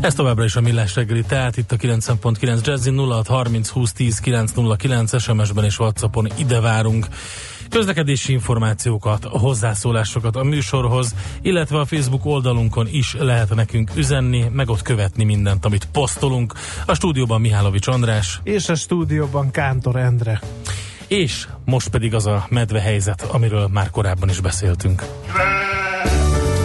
Ez továbbra is a Millás reggeli, tehát itt a 90.9 Jazzy 0630 20 10 909 SMS-ben és Whatsappon ide várunk közlekedési információkat, hozzászólásokat a műsorhoz, illetve a Facebook oldalunkon is lehet nekünk üzenni, meg ott követni mindent, amit posztolunk. A stúdióban Mihálovics András. És a stúdióban Kántor Endre. És most pedig az a medve helyzet, amiről már korábban is beszéltünk.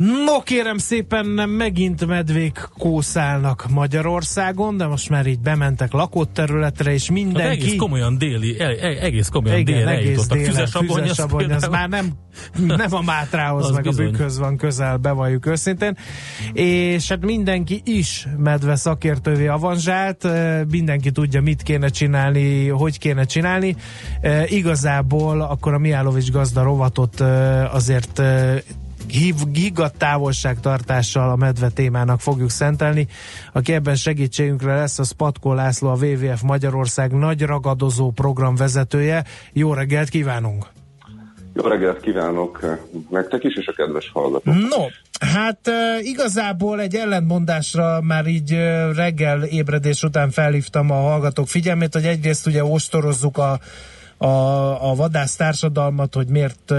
No kérem szépen, megint medvék kószálnak Magyarországon, de most már így bementek lakott területre, és mindenki... Hát egész komolyan déli, e- e- egész komolyan Igen, délre egész délen, Füzesabony, az Füzesabony, az például- már nem, nem a Mátrához, Az meg bizony. a Bükkhöz van közel, bevalljuk őszintén. És hát mindenki is medve szakértővé avanzsált, mindenki tudja, mit kéne csinálni, hogy kéne csinálni. Igazából akkor a Miálovics gazda rovatot azért eh, hív, giga távolságtartással a medve témának fogjuk szentelni. Aki ebben segítségünkre lesz, az Patkó László, a WWF Magyarország nagy ragadozó program vezetője. Jó reggelt kívánunk! Jó reggelt kívánok nektek is, és a kedves hallgatók. No, hát igazából egy ellentmondásra már így reggel ébredés után felhívtam a hallgatók figyelmét, hogy egyrészt ugye ostorozzuk a a, a vadász társadalmat, hogy miért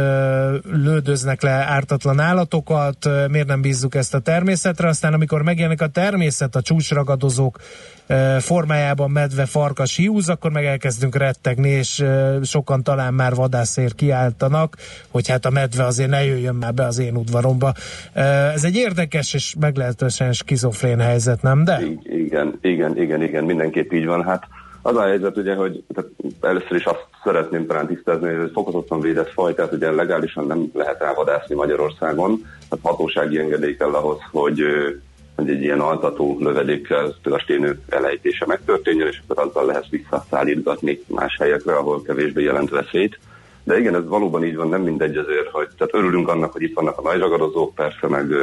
lődöznek le ártatlan állatokat, miért nem bízzuk ezt a természetre, aztán amikor megjelenik a természet, a csúcsragadozók formájában medve, farkas, hiúz, akkor meg elkezdünk rettegni, és sokan talán már vadászért kiáltanak, hogy hát a medve azért ne jöjjön már be az én udvaromba. Ez egy érdekes és meglehetősen skizofrén helyzet, nem de? Igen, igen, igen, igen, mindenképp így van. Hát az a helyzet ugye, hogy tehát először is azt szeretném talán tisztázni, hogy fokozottan védett faj, tehát ugye legálisan nem lehet elvadászni Magyarországon, tehát hatósági engedély kell ahhoz, hogy, hogy egy ilyen altató lövedékkel a sténő elejtése megtörténjen, és akkor azzal lehet visszaszállítgatni más helyekre, ahol kevésbé jelent veszélyt. De igen, ez valóban így van, nem mindegy azért, hogy tehát örülünk annak, hogy itt vannak a nagyragadozók, persze, meg,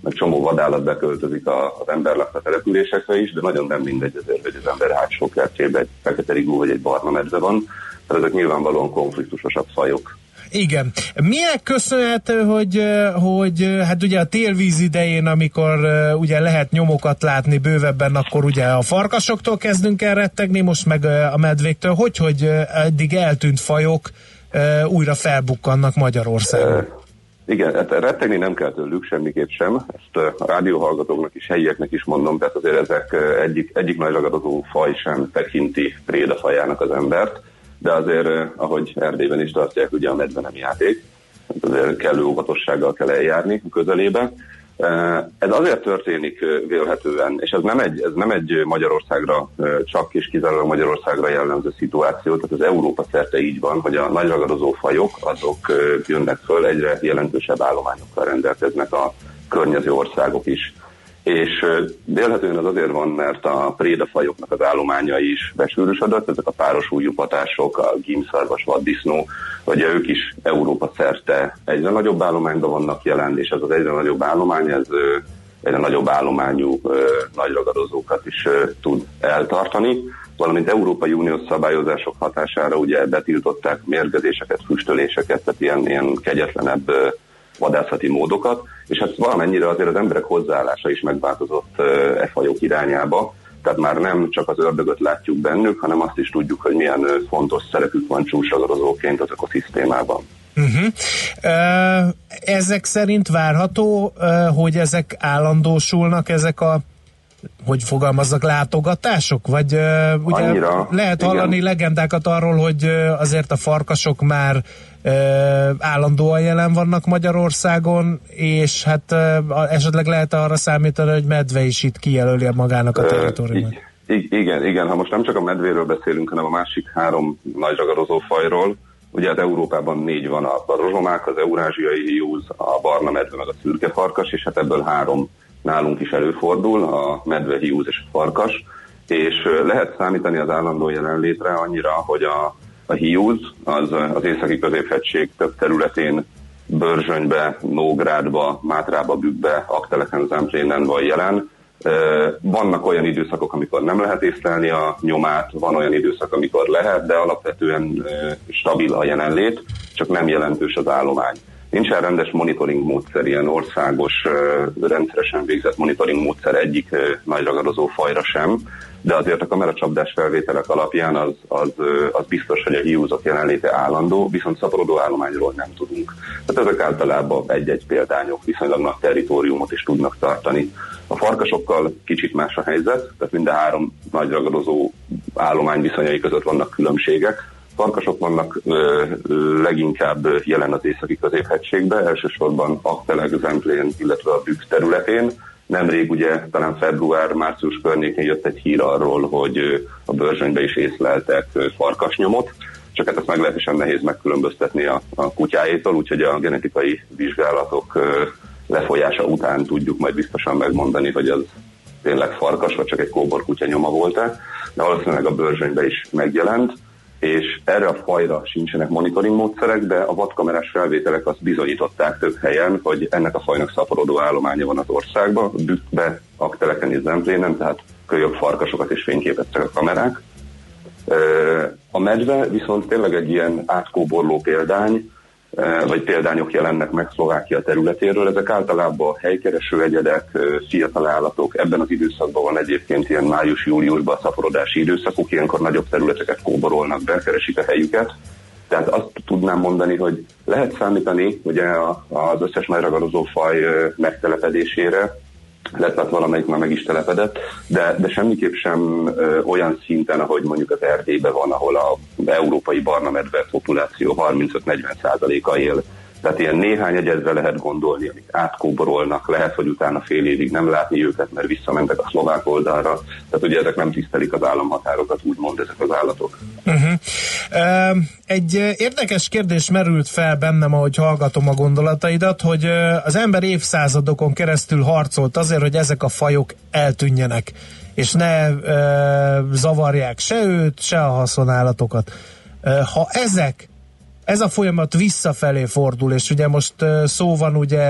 meg csomó vadállat beköltözik a, az emberlakta településekre is, de nagyon nem mindegy azért, hogy az ember hátsó kertjében egy fekete rigó vagy egy barna medve van. Tehát ezek nyilvánvalóan konfliktusosabb fajok. Igen. Milyen köszönhető, hogy, hogy hát ugye a télvíz idején, amikor ugye lehet nyomokat látni bővebben, akkor ugye a farkasoktól kezdünk el rettegni, most meg a medvéktől. Hogy, hogy eddig eltűnt fajok újra felbukkannak Magyarországon? Igen, hát rettegni nem kell tőlük semmiképp sem. Ezt a rádióhallgatóknak is, helyieknek is mondom, tehát azért ezek egyik, egyik nagy ragadozó faj sem tekinti prédafajának az embert, de azért, ahogy Erdélyben is tartják, ugye a medve nem játék, tehát azért kellő óvatossággal kell eljárni a közelébe. Ö, Ez azért történik ö, vélhetően, és ez nem egy, ez nem egy Magyarországra, ö, csak és kizárólag Magyarországra jellemző szituáció, tehát az Európa szerte így van, hogy a nagy ragadozó fajok azok jönnek föl, egyre jelentősebb állományokkal rendelkeznek a környező országok is. És ö, vélhetően az azért van, mert a prédafajoknak az állományai is besűrűsödött, ezek a páros ujjupatások, a gímszarvas vaddisznó, vagy ők is Európa szerte egyre nagyobb állományban vannak jelen, és ez az egyre nagyobb állomány, ez egyre nagyobb állományú nagy ragadozókat is tud eltartani, valamint Európai Uniós szabályozások hatására ugye betiltották mérgezéseket, füstöléseket, tehát ilyen, ilyen kegyetlenebb vadászati módokat, és hát valamennyire azért az emberek hozzáállása is megváltozott e fajok irányába, tehát már nem csak az ördögöt látjuk bennük, hanem azt is tudjuk, hogy milyen fontos szerepük van csúcsragadozóként az ökoszisztémában. Uh-huh. Ezek szerint várható, hogy ezek állandósulnak, ezek a hogy fogalmazzak, látogatások? Vagy uh, ugye Annyira, lehet hallani igen. legendákat arról, hogy uh, azért a farkasok már uh, állandóan jelen vannak Magyarországon, és hát uh, esetleg lehet arra számítani, hogy medve is itt kijelöli magának a teritoriumot. Uh, igen, igen, ha most nem csak a medvéről beszélünk, hanem a másik három nagy ragadozó fajról, Ugye hát Európában négy van, a rozsomák, az eurázsiai hiúz, a barna medve, meg a szürke farkas, és hát ebből három nálunk is előfordul, a medve, hiúz és a farkas, és lehet számítani az állandó jelenlétre annyira, hogy a, a hiúz az, az északi középhegység több területén Börzsönybe, Nógrádba, Mátrába, Bükkbe, Akteleken, Zemplénen van jelen. Vannak olyan időszakok, amikor nem lehet észlelni a nyomát, van olyan időszak, amikor lehet, de alapvetően stabil a jelenlét, csak nem jelentős az állomány. Nincsen rendes monitoring módszer, ilyen országos, rendszeresen végzett monitoring módszer egyik nagy ragadozó fajra sem, de azért a kameracsapdás felvételek alapján az, az, az biztos, hogy a hiúzok jelenléte állandó, viszont szaporodó állományról nem tudunk. Tehát ezek általában egy-egy példányok viszonylag nagy territóriumot is tudnak tartani. A farkasokkal kicsit más a helyzet, tehát mind a három nagy ragadozó állomány viszonyai között vannak különbségek. Farkasok vannak ö, leginkább jelen az északi középhegységben, elsősorban Akteleg, Zemplén, illetve a Bükk területén. Nemrég ugye talán február-március környékén jött egy hír arról, hogy a bőrzsönybe is észleltek farkasnyomot, csak hát ezt meglehetősen nehéz megkülönböztetni a, a kutyáétól, úgyhogy a genetikai vizsgálatok lefolyása után tudjuk majd biztosan megmondani, hogy az tényleg farkas, vagy csak egy kóbor kutya nyoma volt-e, de valószínűleg a bőrzsönybe is megjelent és erre a fajra sincsenek monitoring módszerek, de a vadkamerás felvételek azt bizonyították több helyen, hogy ennek a fajnak szaporodó állománya van az országban, Bükkbe, Akteleken és Zemplénen, tehát kölyök, farkasokat és fényképeztek a kamerák. A medve viszont tényleg egy ilyen átkóborló példány, vagy példányok jelennek meg Szlovákia területéről. Ezek általában helykereső egyedek, eh, fiatal állatok. Ebben az időszakban van egyébként ilyen május-júliusban a szaporodási időszakuk, ilyenkor nagyobb területeket kóborolnak be, keresik a helyüket. Tehát azt tudnám mondani, hogy lehet számítani ugye az összes megragadozó faj eh, megtelepedésére, lehet, hát valamelyik már meg is telepedett, de, de semmiképp sem ö, olyan szinten, ahogy mondjuk az Erdélyben van, ahol a európai barna medve populáció 35-40%-a él tehát ilyen néhány egyedre lehet gondolni, amik átkóborolnak, lehet, hogy utána fél évig nem látni őket, mert visszamentek a szlovák oldalra. Tehát ugye ezek nem tisztelik az államhatárokat, úgymond ezek az állatok. Uh-huh. Egy érdekes kérdés merült fel bennem, ahogy hallgatom a gondolataidat, hogy az ember évszázadokon keresztül harcolt azért, hogy ezek a fajok eltűnjenek, és ne zavarják se őt, se a haszonállatokat. Ha ezek ez a folyamat visszafelé fordul, és ugye most szó van ugye,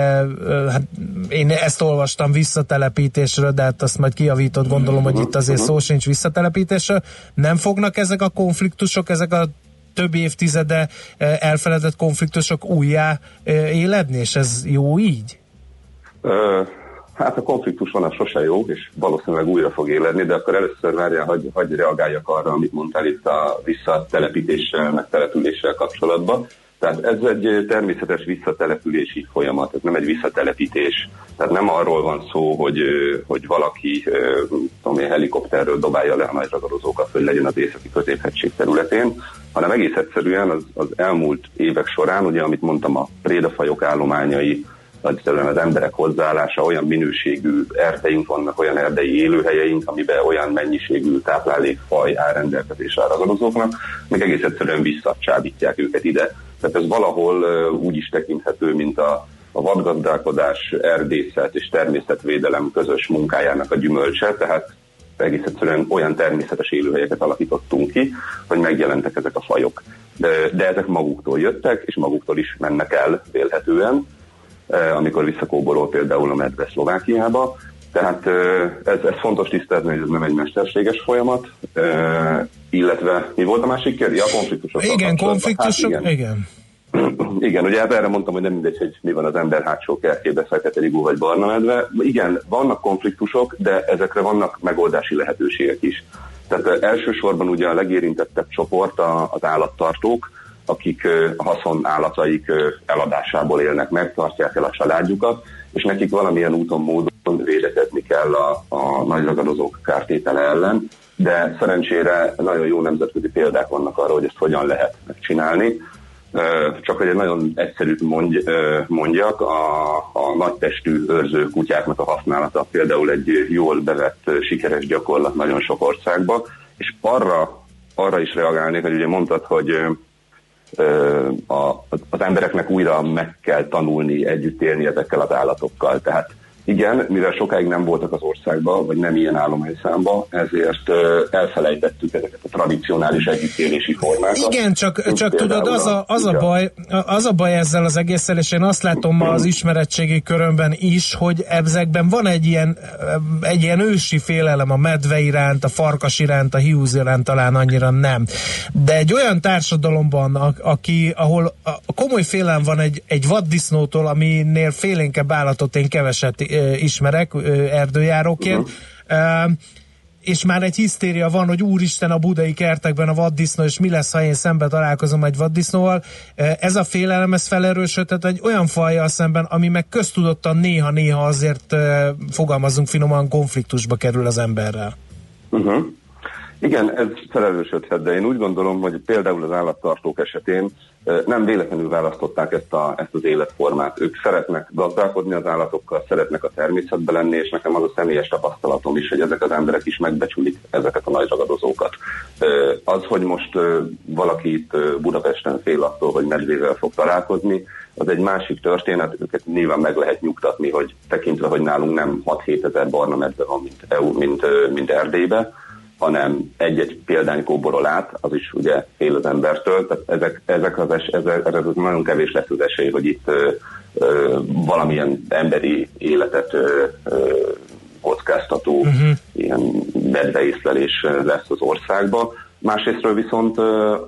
hát én ezt olvastam visszatelepítésről, de hát azt majd kiavított, gondolom, hogy itt azért szó sincs visszatelepítésről. Nem fognak ezek a konfliktusok, ezek a több évtizede elfeledett konfliktusok újjá éledni, és ez jó így? Hát a konfliktus van, az sose jó, és valószínűleg újra fog éledni, de akkor először várjál, hogy, hogy reagáljak arra, amit mondtál itt a visszatelepítéssel, meg településsel kapcsolatban. Tehát ez egy természetes visszatelepülési folyamat, ez nem egy visszatelepítés. Tehát nem arról van szó, hogy, hogy valaki tudom én, helikopterről dobálja le a nagy ragadozókat, hogy legyen az északi középhegység területén, hanem egész egyszerűen az, az elmúlt évek során, ugye amit mondtam, a prédafajok állományai egyszerűen az emberek hozzáállása, olyan minőségű erdeink vannak, olyan erdei élőhelyeink, amiben olyan mennyiségű táplálékfaj áll rendelkezésre a ragadozóknak, még egész egyszerűen visszacsábítják őket ide. Tehát ez valahol úgy is tekinthető, mint a, a vadgazdálkodás, erdészet és természetvédelem közös munkájának a gyümölcse, tehát egész egyszerűen olyan természetes élőhelyeket alakítottunk ki, hogy megjelentek ezek a fajok. De, de ezek maguktól jöttek, és maguktól is mennek el vélhetően, amikor visszakóborol például a medve Szlovákiába. Tehát eh, ez, ez fontos tisztázni, hogy ez nem egy mesterséges folyamat, eh, illetve mi volt a másik kérdés? A konfliktusok. Igen, konfliktusok, hát igen. igen. Igen, ugye hát erre mondtam, hogy nem mindegy, hogy mi van az ember hátsó kertjében, fekete rigó vagy barna medve. Igen, vannak konfliktusok, de ezekre vannak megoldási lehetőségek is. Tehát elsősorban ugye a legérintettebb csoport az állattartók, akik a haszon állataik eladásából élnek meg, tartják el a családjukat, és nekik valamilyen úton, módon védekezni kell a, a nagy ragadozók kártétele ellen, de szerencsére nagyon jó nemzetközi példák vannak arra, hogy ezt hogyan lehet megcsinálni. Csak hogy egy nagyon egyszerű mondj, mondjak, a, a nagytestű őrző kutyáknak a használata például egy jól bevett, sikeres gyakorlat nagyon sok országban, és arra, arra is reagálnék, hogy ugye mondtad, hogy a, az embereknek újra meg kell tanulni együtt élni ezekkel az állatokkal. Tehát igen, mivel sokáig nem voltak az országban, vagy nem ilyen állományszámba, ezért elfelejtettük ezeket a tradicionális együttélési formákat. Igen, csak, csak tudod, az a, az, a baj, az a baj ezzel az egésszel, és én azt látom ma az ismeretségi körömben is, hogy ezekben van egy ilyen, egy ilyen ősi félelem a medve iránt, a farkas iránt, a hiúz iránt talán annyira nem. De egy olyan társadalomban, a, aki, ahol a komoly félelem van egy, egy vaddisznótól, aminél félénkebb állatot én keveset ismerek erdőjáróként, uh-huh. és már egy hisztéria van, hogy úristen a budai kertekben a vaddisznó, és mi lesz, ha én szembe találkozom egy vaddisznóval. Ez a félelem, ez felerősödhet egy olyan fajjal szemben, ami meg köztudottan néha-néha azért fogalmazunk finoman konfliktusba kerül az emberrel. Uh-huh. Igen, ez felelősödhet, de én úgy gondolom, hogy például az állattartók esetén nem véletlenül választották ezt, a, ezt az életformát. Ők szeretnek gazdálkodni az állatokkal, szeretnek a természetben lenni, és nekem az a személyes tapasztalatom is, hogy ezek az emberek is megbecsülik ezeket a nagy ragadozókat. Az, hogy most valaki itt Budapesten fél attól, hogy medvével fog találkozni, az egy másik történet, őket nyilván meg lehet nyugtatni, hogy tekintve, hogy nálunk nem 6-7 ezer barna medve van, mint, EU, mint, mint Erdélybe, hanem egy-egy példány kóborol át, az is ugye fél az embertől, tehát ezek, ezek az es, ezek, ezek nagyon kevés lesz az esély, hogy itt ö, ö, valamilyen emberi életet ö, ö, kockáztató uh-huh. ilyen medveészlelés lesz az országba. Másrésztről viszont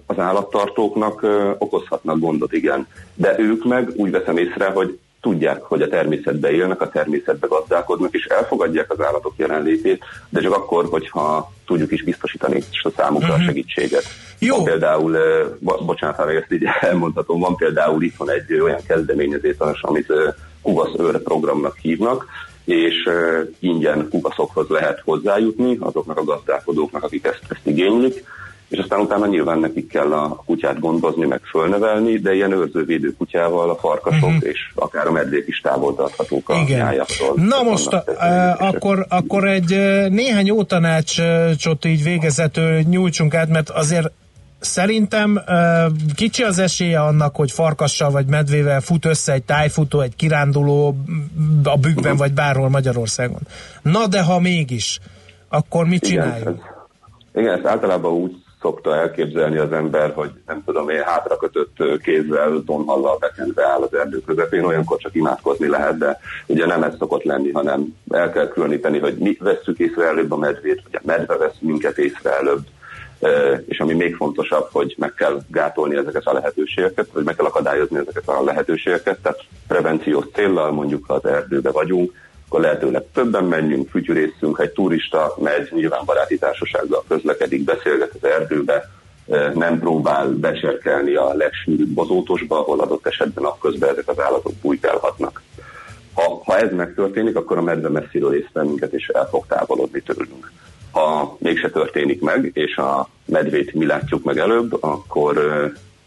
az állattartóknak okozhatnak gondot, igen. De ők meg úgy veszem észre, hogy tudják, hogy a természetbe élnek, a természetbe gazdálkodnak, és elfogadják az állatok jelenlétét, de csak akkor, hogyha tudjuk is biztosítani és a számukra uh-huh. a mhm. segítséget. Jó. Van például, bo- bocsánat, ha ezt így elmondhatom, van például itthon egy olyan kezdeményezés, amit Kugasz őr programnak hívnak, és ingyen kugaszokhoz lehet hozzájutni azoknak a gazdálkodóknak, akik ezt, ezt igénylik, és aztán utána nyilván nekik kell a kutyát gondozni, meg fölnevelni, de ilyen őrzővédő kutyával a farkasok uh-huh. és akár a medvék is távol tarthatók a nyájaktól. Na most a, a, akkor, akkor egy néhány jó tanácsot így végezetül nyújtsunk át, mert azért Szerintem kicsi az esélye annak, hogy farkassal vagy medvével fut össze egy tájfutó, egy kiránduló a bükkben uh-huh. vagy bárhol Magyarországon. Na de ha mégis, akkor mit csináljunk? Igen, ez, igen, ezt általában úgy szokta elképzelni az ember, hogy nem tudom én, hátrakötött kézzel, tonhallal bekenve áll az erdő közepén, olyankor csak imádkozni lehet, de ugye nem ez szokott lenni, hanem el kell különíteni, hogy mi vesszük észre előbb a medvét, vagy a medve vesz minket észre előbb, és ami még fontosabb, hogy meg kell gátolni ezeket a lehetőségeket, vagy meg kell akadályozni ezeket a lehetőségeket, tehát prevenciós céllal mondjuk, ha az erdőbe vagyunk, akkor lehetőleg többen menjünk, fütyűrészünk, ha egy turista megy, nyilván baráti társasággal közlekedik, beszélget az erdőbe, nem próbál beserkelni a legsűrűbb bozótosba, ahol adott esetben napközben ezek az állatok bújkálhatnak. Ha, ha ez megtörténik, akkor a medve messziről észre minket, és el fog távolodni tőlünk. Ha mégse történik meg, és a medvét mi látjuk meg előbb, akkor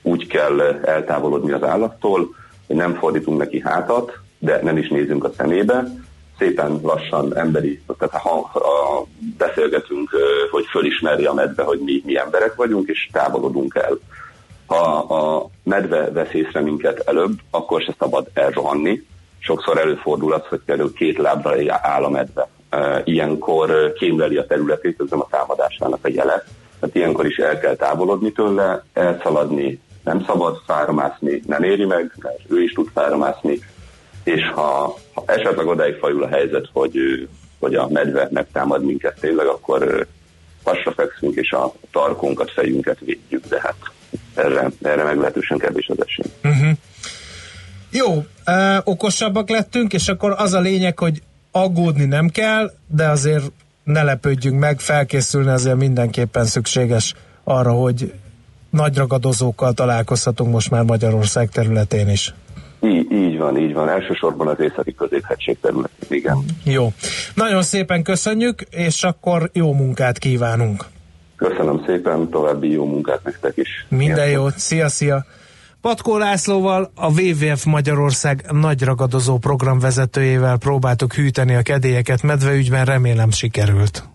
úgy kell eltávolodni az állattól, hogy nem fordítunk neki hátat, de nem is nézünk a szemébe, szépen lassan emberi, tehát ha, ha beszélgetünk, hogy fölismeri a medve, hogy mi, mi emberek vagyunk, és távolodunk el. Ha a medve vesz észre minket előbb, akkor se szabad elrohanni. Sokszor előfordul az, hogy például két lábra áll a medve. Ilyenkor kémleli a területét, ez nem a támadásának a jele. Tehát ilyenkor is el kell távolodni tőle, elszaladni nem szabad, fáramászni nem éri meg, mert ő is tud fáramászni, és ha, ha esetleg odáig fajul a helyzet, hogy, hogy a medve megtámad minket tényleg, akkor hasra fekszünk, és a tarkónkat, fejünket védjük, de hát erre, erre meglehetősen kevés az esély. Uh-huh. Jó, ö, okosabbak lettünk, és akkor az a lényeg, hogy aggódni nem kell, de azért ne lepődjünk meg, felkészülni azért mindenképpen szükséges arra, hogy nagy ragadozókkal találkozhatunk most már Magyarország területén is. Így, így van, így van. Elsősorban az északi középhegység területén, igen. Jó. Nagyon szépen köszönjük, és akkor jó munkát kívánunk. Köszönöm szépen, további jó munkát nektek is. Minden jót, szia, szia! Patkó Lászlóval, a WWF Magyarország nagy ragadozó programvezetőjével próbáltuk hűteni a kedélyeket medveügyben, remélem sikerült.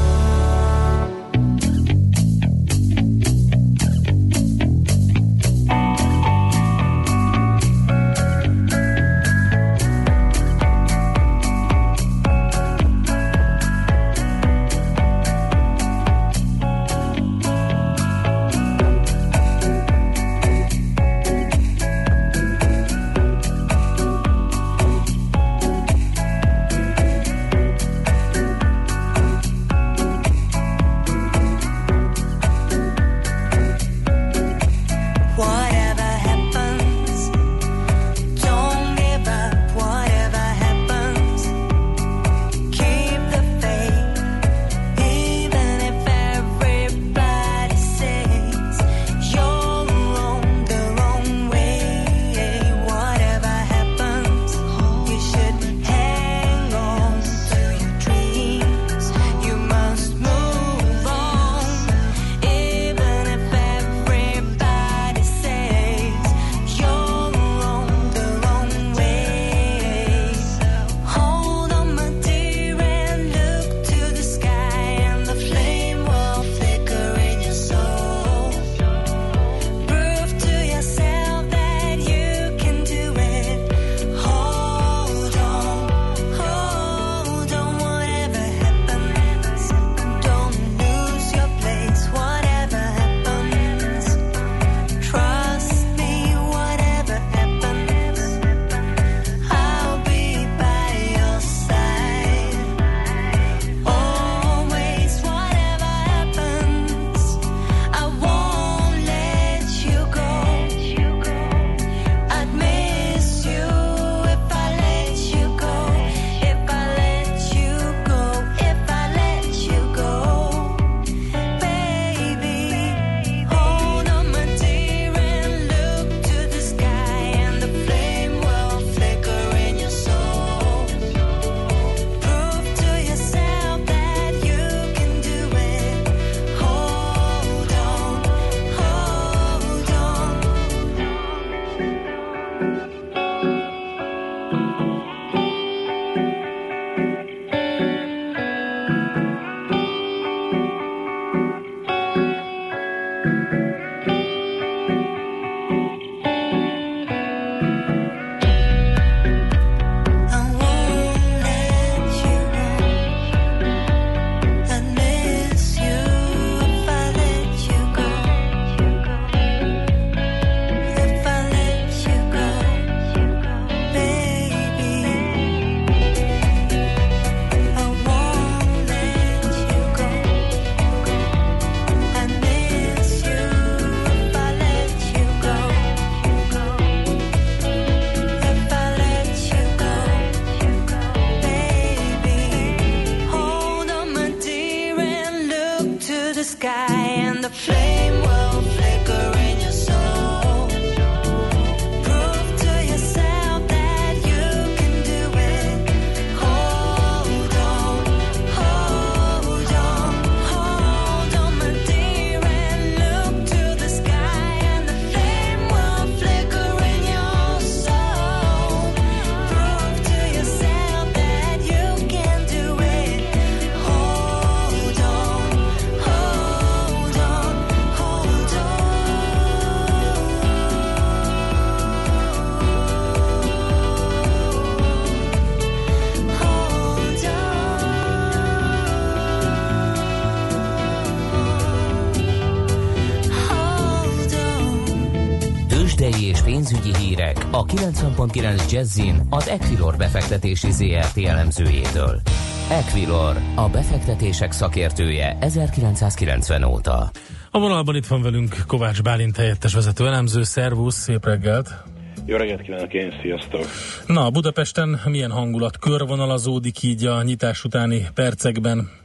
Jazzin az Equilor befektetési ZRT elemzőjétől. Equilor, a befektetések szakértője 1990 óta. A vonalban itt van velünk Kovács Bálint helyettes vezető elemző. Szervusz, szép reggelt! Jó reggelt kívánok én, sziasztok! Na, Budapesten milyen hangulat körvonalazódik így a nyitás utáni percekben?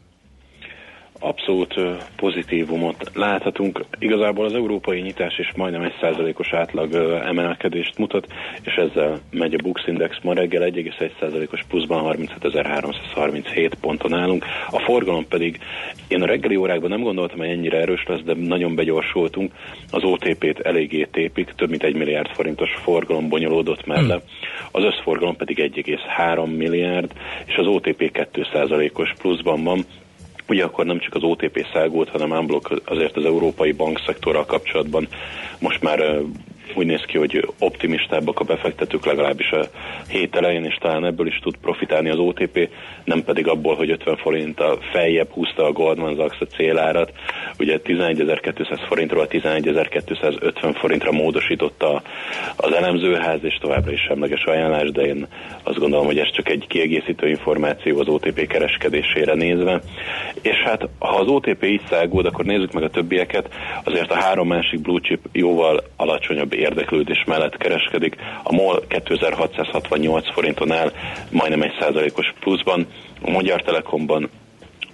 Abszolút pozitívumot láthatunk. Igazából az európai nyitás is majdnem egy százalékos átlag emelkedést mutat, és ezzel megy a Bux Index ma reggel 1,1 százalékos pluszban 37.337 ponton állunk. A forgalom pedig én a reggeli órákban nem gondoltam, hogy ennyire erős lesz, de nagyon begyorsultunk. Az OTP-t eléggé tépik, több mint egy milliárd forintos forgalom bonyolódott mellé. Az összforgalom pedig 1,3 milliárd, és az OTP 2 százalékos pluszban van ugye akkor nem csak az OTP szágult, hanem ámblok azért az európai bankszektorral kapcsolatban most már úgy néz ki, hogy optimistábbak a befektetők legalábbis a hét elején, és talán ebből is tud profitálni az OTP, nem pedig abból, hogy 50 forint a feljebb húzta a Goldman Sachs a célárat. Ugye 11.200 forintról 11.250 forintra módosította az elemzőház, és továbbra is semleges ajánlás, de én azt gondolom, hogy ez csak egy kiegészítő információ az OTP kereskedésére nézve. És hát, ha az OTP így száguld, akkor nézzük meg a többieket, azért a három másik blue chip jóval alacsonyabb érdeklődés mellett kereskedik. A MOL 2668 forinton áll, majdnem egy százalékos pluszban, a Magyar Telekomban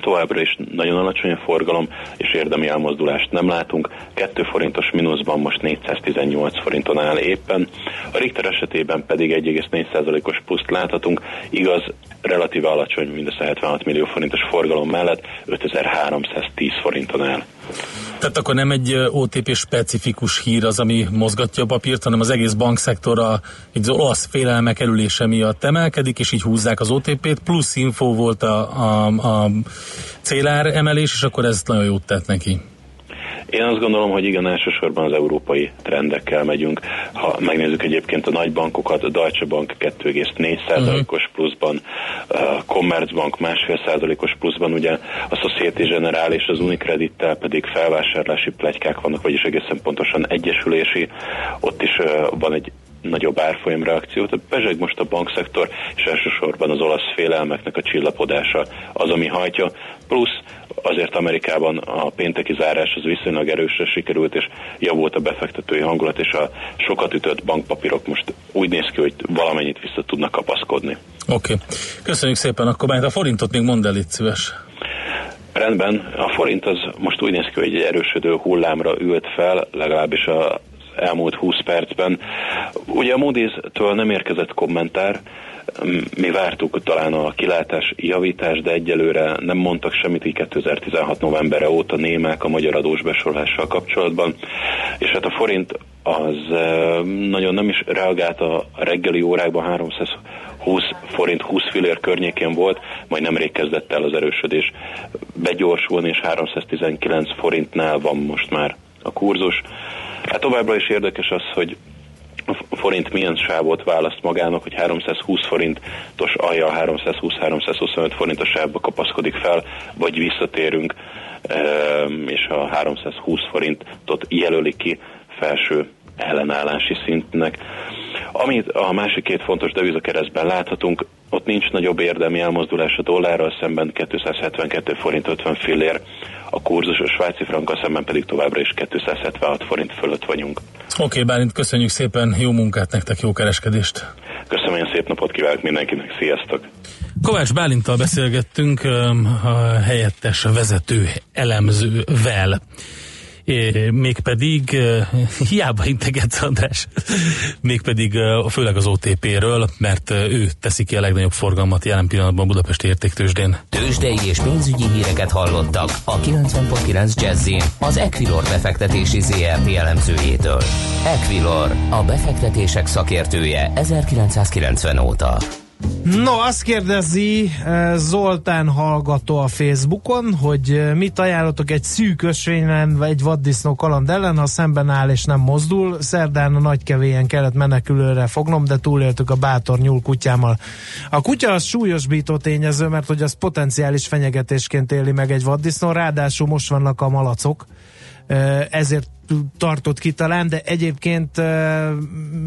továbbra is nagyon alacsony a forgalom, és érdemi elmozdulást nem látunk. 2 forintos mínuszban most 418 forinton áll éppen. A Richter esetében pedig 1,4%-os pluszt láthatunk, igaz, relatíve alacsony, mindössze 76 millió forintos forgalom mellett 5310 forinton áll. Tehát akkor nem egy OTP specifikus hír az, ami mozgatja a papírt, hanem az egész bankszektor egy olasz félelme kerülése miatt emelkedik, és így húzzák az OTP-t, plusz info volt a, a, a célár emelés, és akkor ez nagyon jót tett neki. Én azt gondolom, hogy igen, elsősorban az európai trendekkel megyünk. Ha megnézzük egyébként a nagy bankokat, a Deutsche Bank 2,4%-os mhm. pluszban, a Commerzbank másfél százalékos pluszban, ugye a Societe Generale és az Unicredittel pedig felvásárlási plegykák vannak, vagyis egészen pontosan egyesülési. Ott is van egy nagyobb árfolyam reakciót. Bezseg most a bankszektor, és elsősorban az olasz félelmeknek a csillapodása az, ami hajtja. Plusz azért Amerikában a pénteki zárás az viszonylag erősre sikerült, és javult a befektetői hangulat, és a sokat ütött bankpapírok most úgy néz ki, hogy valamennyit vissza tudnak kapaszkodni. Oké. Okay. Köszönjük szépen, akkor majd a forintot még mondd el itt szíves. Rendben, a forint az most úgy néz ki, hogy egy erősödő hullámra ült fel, legalábbis a elmúlt 20 percben. Ugye a Moody's-től nem érkezett kommentár, mi vártuk talán a kilátás javítás, de egyelőre nem mondtak semmit, így 2016 novembere óta némák a magyar adós besorolással kapcsolatban, és hát a forint az nagyon nem is reagált a reggeli órákban 320 forint 20 fillér környékén volt, majd nemrég kezdett el az erősödés begyorsulni, és 319 forintnál van most már a kurzus. Hát továbbra is érdekes az, hogy forint milyen sávot választ magának, hogy 320 forintos alja 320-325 forintos sávba kapaszkodik fel, vagy visszatérünk, ehm, és a 320 forintot jelöli ki felső ellenállási szintnek. Amit a másik két fontos devizakeresztben láthatunk, ott nincs nagyobb érdemi elmozdulás a dollárral szemben 272 forint 50 fillér, a kurzus a svájci franka szemben pedig továbbra is 276 forint fölött vagyunk. Oké, okay, Bálint, köszönjük szépen, jó munkát nektek, jó kereskedést! Köszönöm, én szép napot kívánok mindenkinek, sziasztok! Kovács Bálinttal beszélgettünk, a helyettes vezető elemzővel mégpedig hiába integetsz András, mégpedig főleg az OTP-ről, mert ő teszi ki a legnagyobb forgalmat jelen pillanatban Budapesti értéktősdén. Tősdei és pénzügyi híreket hallottak a 90.9 Jazzin az Equilor befektetési ZRT elemzőjétől. Equilor, a befektetések szakértője 1990 óta. No, azt kérdezi eh, Zoltán hallgató a Facebookon, hogy eh, mit ajánlotok egy szűk ösvényen, vagy egy vaddisznó kaland ellen, ha szemben áll és nem mozdul. Szerdán a nagykevélyen kellett menekülőre fognom, de túléltük a bátor nyúl kutyámmal. A kutya az súlyosbító tényező, mert hogy az potenciális fenyegetésként éli meg egy vaddisznó, ráadásul most vannak a malacok, eh, ezért tartott ki talán, de egyébként uh,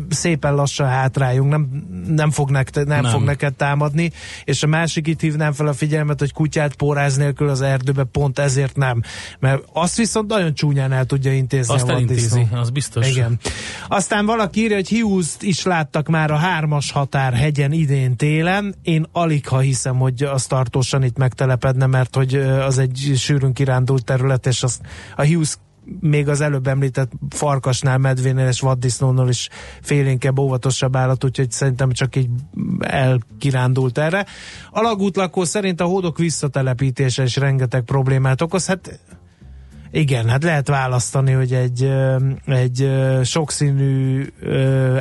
szépen lassan hátrájunk, nem, nem, fog, neked, nem, nem fog neked támadni, és a másik itt hívnám fel a figyelmet, hogy kutyát póráz nélkül az erdőbe pont ezért nem, mert azt viszont nagyon csúnyán el tudja intézni azt a elintézi, az biztos. Igen. Aztán valaki írja, hogy Hughes is láttak már a hármas határ hegyen idén télen. Én alig ha hiszem, hogy az tartósan itt megtelepedne, mert hogy az egy sűrűn kirándult terület, és azt a Hughes még az előbb említett farkasnál, medvénél és vaddisznónál is félénkebb, óvatosabb állat, úgyhogy szerintem csak így elkirándult erre. A lagútlakó szerint a hódok visszatelepítése is rengeteg problémát okoz. Hát igen, hát lehet választani, hogy egy, egy sokszínű,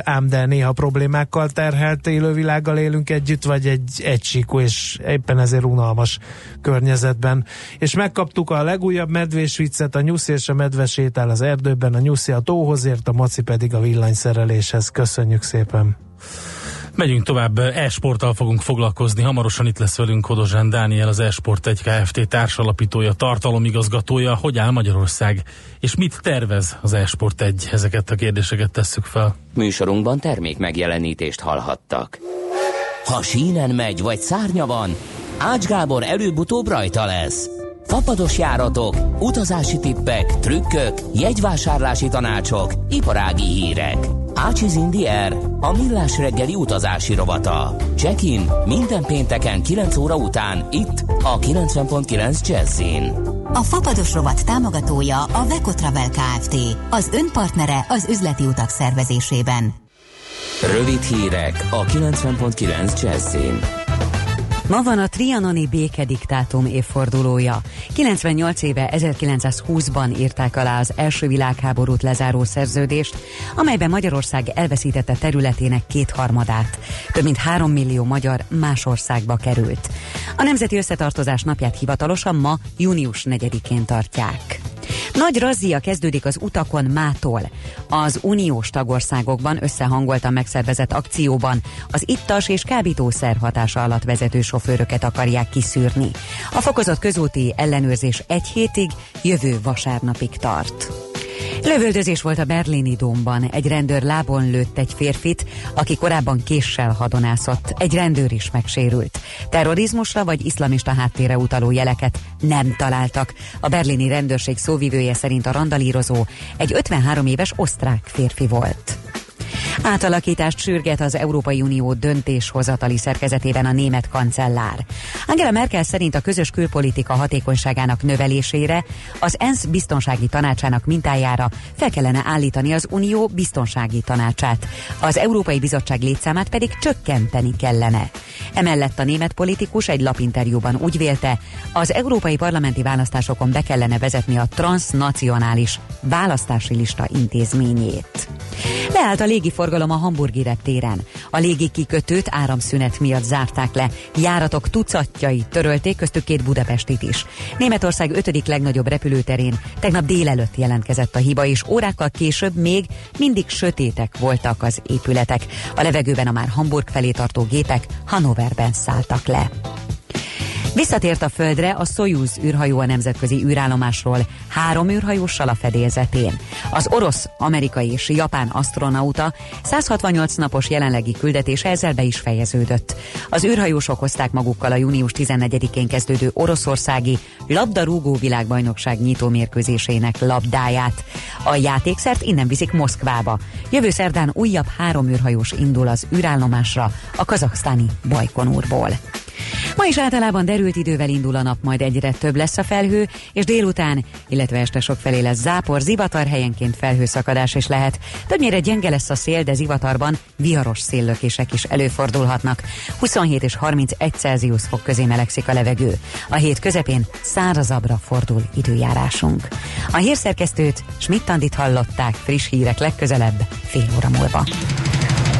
ám de néha problémákkal terhelt élővilággal élünk együtt, vagy egy egysíkú és éppen ezért unalmas környezetben. És megkaptuk a legújabb medvés viccet, a nyuszi és a medve az erdőben, a nyuszi a tóhoz ért, a maci pedig a villanyszereléshez. Köszönjük szépen! Megyünk tovább, e-sporttal fogunk foglalkozni. Hamarosan itt lesz velünk Kodozsán Dániel, az e-sport egy Kft. társalapítója, tartalomigazgatója. Hogy áll Magyarország? És mit tervez az e-sport egy? Ezeket a kérdéseket tesszük fel. Műsorunkban termék megjelenítést hallhattak. Ha sínen megy, vagy szárnya van, Ács Gábor előbb-utóbb rajta lesz. Fapados járatok, utazási tippek, trükkök, jegyvásárlási tanácsok, iparági hírek. Ácsiz Indier, a millás reggeli utazási rovata. Check-in minden pénteken 9 óra után itt a 90.9 Jazzin. A Fapados rovat támogatója a Veco Travel Kft. Az önpartnere az üzleti utak szervezésében. Rövid hírek a 90.9 Jazzin. Ma van a trianoni békediktátum évfordulója. 98 éve 1920-ban írták alá az első világháborút lezáró szerződést, amelyben Magyarország elveszítette területének kétharmadát. Több mint három millió magyar más országba került. A Nemzeti Összetartozás napját hivatalosan ma június 4-én tartják. Nagy razzia kezdődik az utakon mától. Az uniós tagországokban összehangoltan megszervezett akcióban az ittas és kábítószer hatása alatt vezető sofőröket akarják kiszűrni. A fokozott közúti ellenőrzés egy hétig, jövő vasárnapig tart. Lövöldözés volt a berlini dómban. Egy rendőr lábon lőtt egy férfit, aki korábban késsel hadonászott. Egy rendőr is megsérült. Terrorizmusra vagy iszlamista háttérre utaló jeleket nem találtak. A berlini rendőrség szóvivője szerint a randalírozó egy 53 éves osztrák férfi volt. Átalakítást sürget az Európai Unió döntéshozatali szerkezetében a német kancellár. Angela Merkel szerint a közös külpolitika hatékonyságának növelésére az ENSZ biztonsági tanácsának mintájára fel kellene állítani az Unió biztonsági tanácsát. Az Európai Bizottság létszámát pedig csökkenteni kellene. Emellett a német politikus egy lapinterjúban úgy vélte, az európai parlamenti választásokon be kellene vezetni a transnacionális választási lista intézményét. Leállt a légiforgalom a hamburgi reptéren. A légi kikötőt áramszünet miatt zárták le. Járatok tucatjai törölték, köztük két Budapestit is. Németország ötödik legnagyobb repülőterén tegnap délelőtt jelentkezett a hiba, és órákkal később még mindig sötétek voltak az épületek. A levegőben a már Hamburg felé tartó gépek Hannoverben szálltak le. Visszatért a Földre a Soyuz űrhajó a nemzetközi űrállomásról, három űrhajóssal a fedélzetén. Az orosz, amerikai és japán astronauta 168 napos jelenlegi küldetése ezzel be is fejeződött. Az űrhajósok hozták magukkal a június 14-én kezdődő oroszországi labdarúgó világbajnokság nyitó mérkőzésének labdáját. A játékszert innen viszik Moszkvába. Jövő szerdán újabb három űrhajós indul az űrállomásra a kazaksztáni Bajkonúrból. Ma is általában derült idővel indul a nap, majd egyre több lesz a felhő, és délután, illetve este sok felé lesz zápor, zivatar helyenként felhőszakadás is lehet. Többnyire gyenge lesz a szél, de zivatarban viharos széllökések is előfordulhatnak. 27 és 31 Celsius fok közé melegszik a levegő. A hét közepén szárazabbra fordul időjárásunk. A hírszerkesztőt Schmidt-Tandit hallották friss hírek legközelebb fél óra múlva.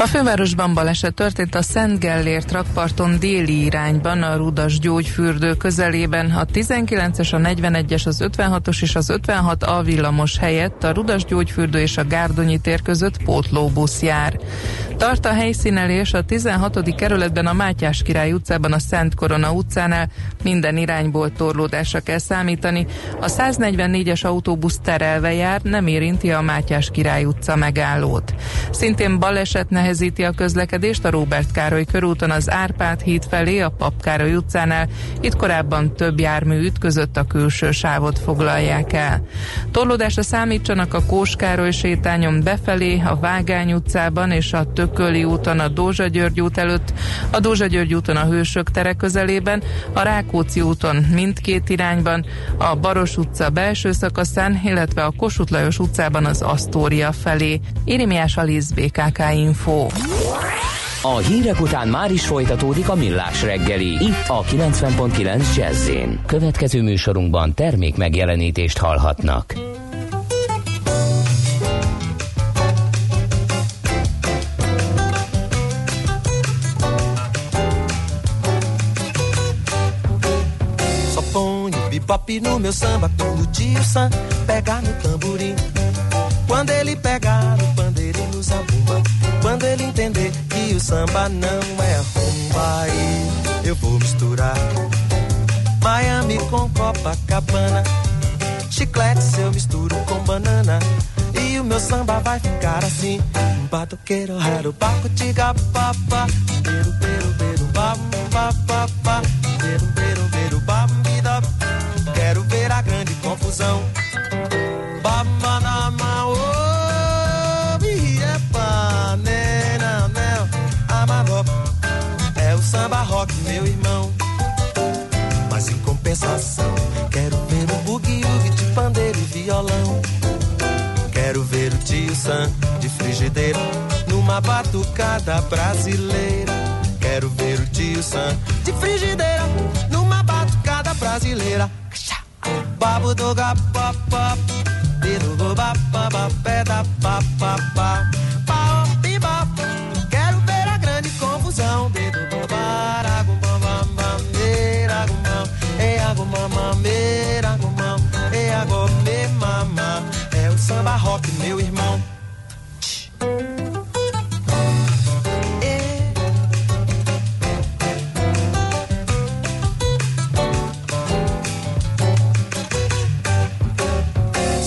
A fővárosban baleset történt a Szent Gellért rakparton déli irányban, a Rudas gyógyfürdő közelében. A 19-es, a 41-es, az 56-os és az 56 A villamos helyett a Rudas gyógyfürdő és a Gárdonyi tér között pótlóbusz jár. Tart a helyszínelés a 16. kerületben a Mátyás Király utcában, a Szent Korona utcánál. Minden irányból torlódásra kell számítani. A 144-es autóbusz terelve jár, nem érinti a Mátyás Király utca megállót. Szintén baleset nehezíti a közlekedést a Róbert Károly körúton az Árpád híd felé, a Pap Károly utcánál. Itt korábban több jármű ütközött a külső sávot foglalják el. Torlódásra számítsanak a Kós Károly sétányon befelé, a Vágány utcában és a Tököli úton a Dózsa György út előtt, a Dózsa György úton a Hősök tere közelében, a Rákóczi úton mindkét irányban, a Baros utca belső szakaszán, illetve a Kossuth Lajos utcában az Asztória felé. Irimiás Alisz BKK Info. A hírek után már is folytatódik a millás reggeli. Itt a 90.9 jazz Következő műsorunkban termék megjelenítést hallhatnak. Bebop no meu samba quando o tio Sam pega no tamborim. Quando ele pegar no pandeiro e no samba não é rumba, aí eu vou misturar Miami com Copacabana. Chiclete se eu misturo com banana. E o meu samba vai ficar assim. Batuqueiro, raro, baco, tiga, papa. Beiro, beiro, beiro, bam, papa. Beiro, beiro, beiro, bam. Quero ver a grande confusão. Meu irmão. Mas em compensação, quero ver o bugue-ugue de pandeiro e violão. Quero ver o tio Sam de frigideira numa batucada brasileira. Quero ver o tio Sam de frigideira numa batucada brasileira. Babo do gapapá, dedo do pé da papapá. Rock, meu irmão.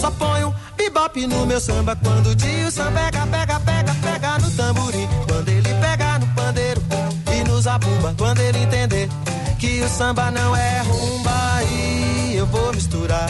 Só ponho bebop no meu samba quando o tio Sam pega, pega, pega, pega no tamborim. Quando ele pega no pandeiro e nos abumba. Quando ele entender que o samba não é rumba, aí eu vou misturar